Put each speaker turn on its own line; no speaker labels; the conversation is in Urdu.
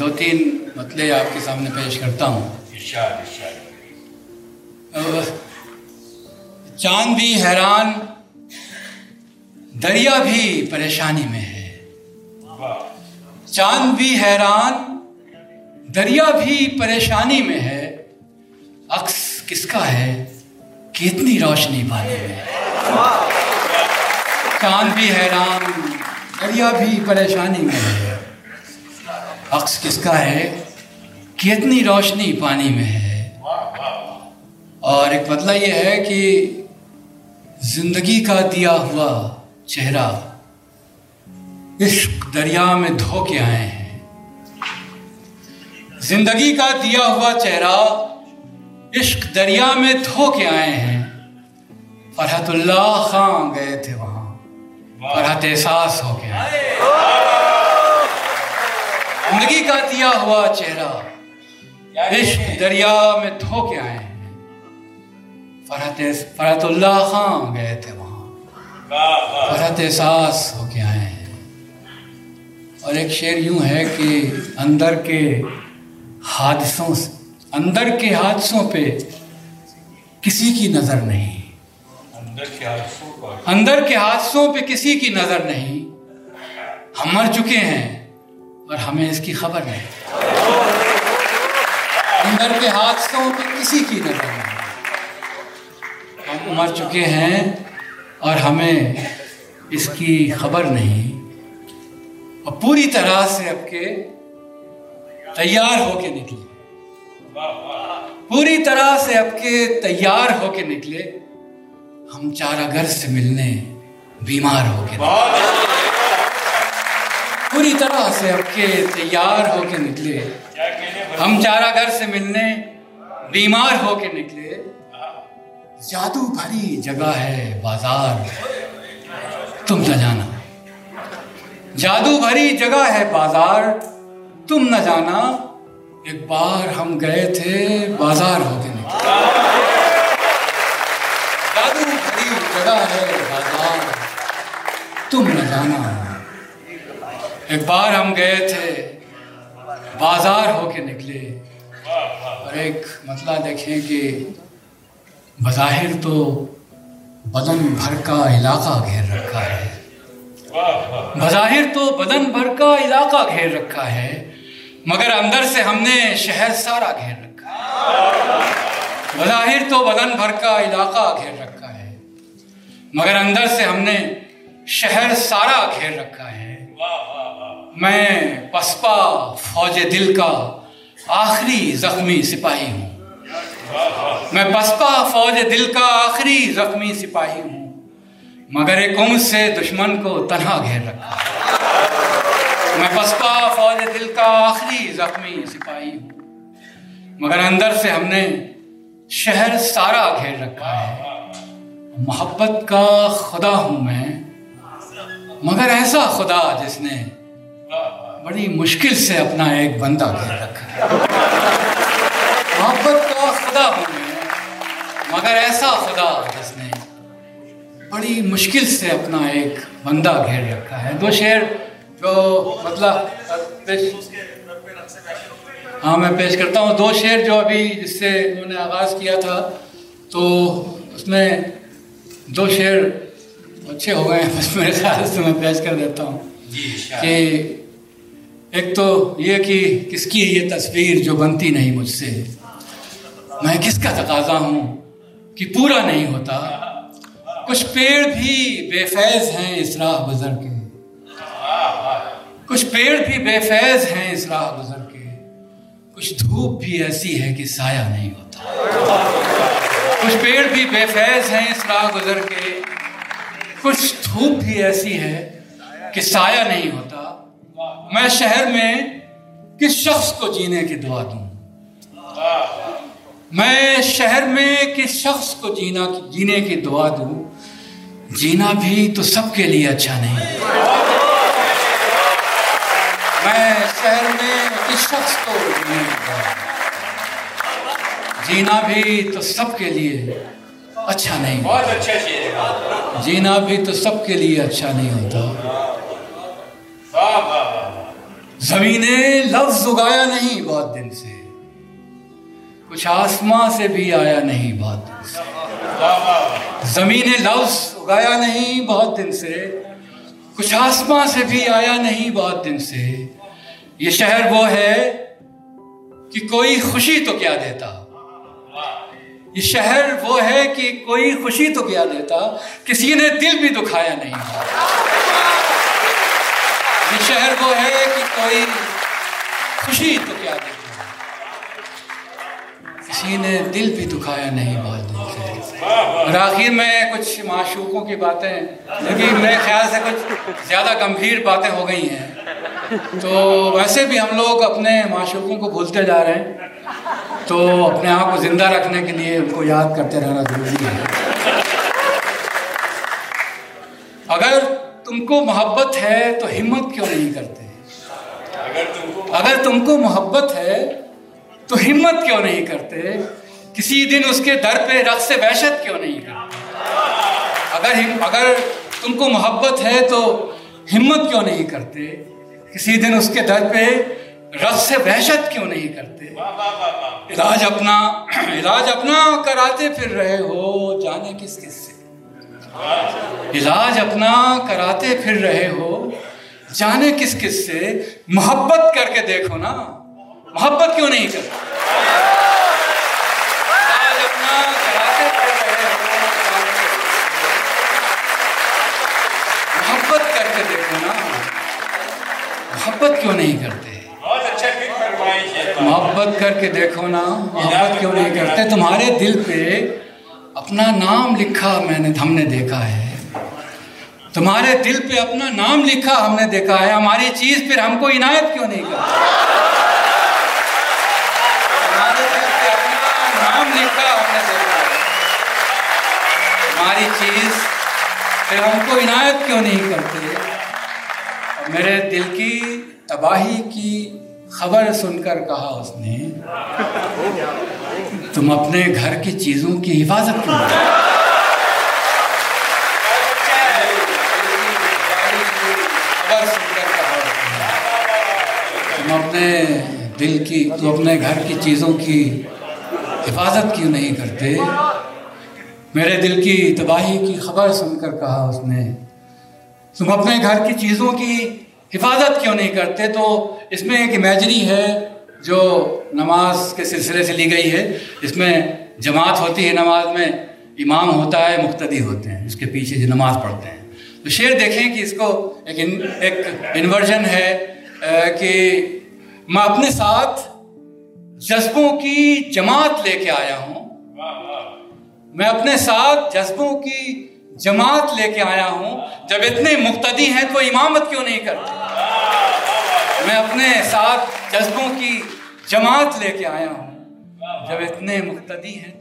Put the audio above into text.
دو تین مطلے آپ کے سامنے پیش کرتا ہوں۔
ارشاد ارشاد۔
چاند بھی حیران دریا بھی پریشانی میں ہے۔ چاند بھی حیران دریا بھی پریشانی میں ہے۔ عکس کس کا ہے؟ کہ اتنی روشنی پانی میں ہے چاند بھی حیران دریا بھی پریشانی میں ہے۔ عکس کس کا ہے؟ کہ اتنی روشنی پانی میں ہے۔ اور ایک بدلہ یہ ہے کہ زندگی کا دیا ہوا چہرہ عشق دریا میں دھو کے آئے ہیں۔ زندگی کا دیا ہوا چہرہ عشق دریا میں دھو کے آئے ہیں۔ فرحت اللہ خان گئے تھے وہاں۔ فرحت احساس ہو کے آئے۔ زندگی کا دیا ہوا چہرہ عشق دریا میں دھو کے آئے ہیں۔ فرحت فرحت اللہ خان گئے تھے وہاں۔ فرحت احساس ہو کے آئے ہیں۔ اور ایک شعر یوں ہے کہ اندر کے حادثوں سے اندر کے حادثوں پہ کسی کی نظر نہیں۔
اندر کے حادثوں
پہ کسی کی نظر نہیں۔ ہم مر چکے ہیں۔ اور ہمیں اس کی خبر نہیں اندر کے حادثوں پہ کسی کی نظر نہیں ہم مر چکے ہیں اور ہمیں اس کی خبر نہیں۔ اور پوری طرح سے اب کے تیار ہو کے نکلے۔ پوری طرح سے اب کے تیار ہو کے نکلے۔ ہم چارہ گھر سے ملنے بیمار ہو کے نکلے۔ پوری طرح سے اب کے تیار ہو کے نکلے۔ ہم چارہ گھر سے ملنے، بیمار ہو کے نکلے۔ جادو بھری جگہ ہے، بازار۔ تم نہ جانا۔ جادو بھری جگہ ہے، بازار۔ تم نہ جانا۔ ایک بار ہم گئے تھے، بازار ہو کے نکلے۔ جادو بھری جگہ ہے، بازار۔ تم نہ جانا۔ ایک بار ہم گئے تھے، بازار ہو کے نکلے۔ اور ایک مسئلہ دیکھیں کہ بظاہر تو بدن بھر کا علاقہ گھیر رکھا ہے۔ بظاہر تو بدن بھر کا علاقہ گھیر رکھا ہے، مگر اندر سے ہم نے شہر سارا گھیر رکھا ہے۔ بظاہر تو بدن بھر کا علاقہ گھیر رکھا ہے، مگر اندر سے ہم نے شہر سارا گھیر رکھا ہے۔
واہ واہ
میں پسپا فوج دل کا آخری زخمی سپاہی ہوں۔ میں پسپا فوج دل کا آخری زخمی سپاہی ہوں۔ مگر ایک عمر سے دشمن کو تنہا گھیر رکھا۔ میں پسپا فوج دل کا آخری زخمی سپاہی ہوں۔ مگر اندر سے ہم نے شہر سارا گھیر رکھا ہے۔ محبت کا خدا ہوں میں۔ مگر ایسا خدا جس نے بڑی مشکل سے اپنا ایک بندہ گھیر رکھا۔ ہے محبت کا خدا میں مگر ایسا خدا جس نے بڑی مشکل سے اپنا ایک بندہ گھیر رکھا ہے۔ دو شعر جو مطلب ہاں میں پیش کرتا ہوں۔ دو شعر جو ابھی جس سے انہوں نے آغاز کیا تھا تو اس میں دو شعر اچھے ہو گئے ہیں۔ بس میرے خیال سے میں پیش کر دیتا ہوں
جی
کہ ایک تو یہ کہ کس کی یہ تصویر جو بنتی نہیں مجھ سے؟ میں کس کا تقاضا ہوں کہ پورا نہیں ہوتا؟ کچھ پیڑ بھی بے فیض ہیں اس راہ گزر کے۔ کچھ پیڑ بھی بے فیض ہیں اس راہ گزر کے۔ کچھ دھوپ بھی ایسی ہے کہ سایہ نہیں ہوتا۔ کچھ پیڑ بھی بے فیض ہیں اس راہ گزر کے۔ کچھ دھوپ بھی ایسی ہے کہ سایہ نہیں ہوتا۔ میں شہر میں کس شخص کو جینے کی دعا دوں؟ میں شہر میں کس شخص کو جینا جینے کی دعا دوں؟ جینا بھی تو سب کے لیے اچھا نہیں۔ میں شہر میں کس شخص کو جینے کی دعا دوں؟ جینا بھی تو سب کے لیے اچھا نہیں۔
بہت اچھا
جینا بھی تو سب کے لیے اچھا نہیں ہوتا۔ زمین لفظ اگایا نہیں بہت دن سے۔ کچھ آسماں سے بھی آیا نہیں بہت دن سے۔ زمین لفظ اگایا نہیں بہت دن سے۔ کچھ آسماں سے بھی آیا نہیں بہت دن سے۔ یہ شہر وہ ہے کہ کوئی خوشی تو کیا دیتا۔ یہ شہر وہ ہے کہ کوئی خوشی تو کیا دیتا۔ کسی نے دل بھی دکھایا نہیں۔ شہر وہ ہے کہ کوئی خوشی تو کیا دیتا کسی نے دل بھی دکھایا نہیں بہت دن سے۔ اور آخر میں کچھ معشوقوں کی باتیں لیکن میرے خیال سے کچھ زیادہ گمبھیر باتیں ہو گئی ہیں۔ تو ویسے بھی ہم لوگ اپنے معشوقوں کو بھولتے جا رہے ہیں۔ تو اپنے آپ کو زندہ رکھنے کے لیے ان کو یاد کرتے رہنا ضروری ہے۔ اگر تم کو محبت ہے تو ہمت کیوں نہیں کرتے؟ اگر تم کو محبت ہے تو ہمت کیوں نہیں کرتے؟ کسی دن اس کے در پہ رقص وحشت کیوں نہیں کرتے؟ اگر اگر تم کو محبت ہے تو ہمت کیوں نہیں کرتے؟ کسی دن اس کے در پہ رقص وحشت کیوں نہیں کرتے؟ علاج اپنا علاج اپنا کراتے پھر رہے ہو جانے کس کس سے؟ علاج اپنا کراتے پھر رہے ہو جانے کس کس سے محبت کر کے دیکھو نا۔ محبت کیوں نہیں کرتے؟ محبت کر کے دیکھو نا۔ محبت کیوں نہیں کرتے؟
اچھا
محبت کر کے دیکھو نا۔ محبت کیوں نہیں کرتے؟ تمہارے دل پہ اپنا نام لکھا میں نے ہم نے دیکھا ہے۔ تمہارے دل پہ اپنا نام لکھا ہم نے دیکھا ہے، ہماری چیز پھر ہم کو عنایت کیوں نہیں کرتے؟ تمہارے دل پہ اپنا نام لکھا ہم نے دیکھا ہے۔ ہماری چیز پھر ہم کو عنایت کیوں نہیں کرتے؟ میرے دل کی تباہی کی خبر سن کر کہا اس نے، تم اپنے گھر کی چیزوں کی حفاظت کیوں نہیں کرتے؟ خبر سن کر کہا اس نے، تم اپنے دل کی تم اپنے گھر کی چیزوں کی حفاظت کیوں نہیں کرتے؟ میرے دل کی تباہی کی خبر سن کر کہا اس نے، تم اپنے گھر کی چیزوں کی حفاظت کیوں نہیں کرتے؟ تو اس میں ایک امیجری ہے جو نماز کے سلسلے سے لی گئی ہے۔ اس میں جماعت ہوتی ہے نماز میں، امام ہوتا ہے، مقتدی ہوتے ہیں، اس کے پیچھے جو نماز پڑھتے ہیں۔ تو شعر دیکھیں کہ اس کو ایک ان ایک انورژن ہے کہ میں اپنے ساتھ جذبوں کی جماعت لے کے آیا ہوں۔ میں اپنے ساتھ جذبوں کی جماعت لے کے آیا ہوں۔ جب اتنے مقتدی ہیں تو امامت کیوں نہیں کرتے؟ میں اپنے ساتھ جذبوں کی جماعت لے کے آیا ہوں۔ جب اتنے مقتدی ہیں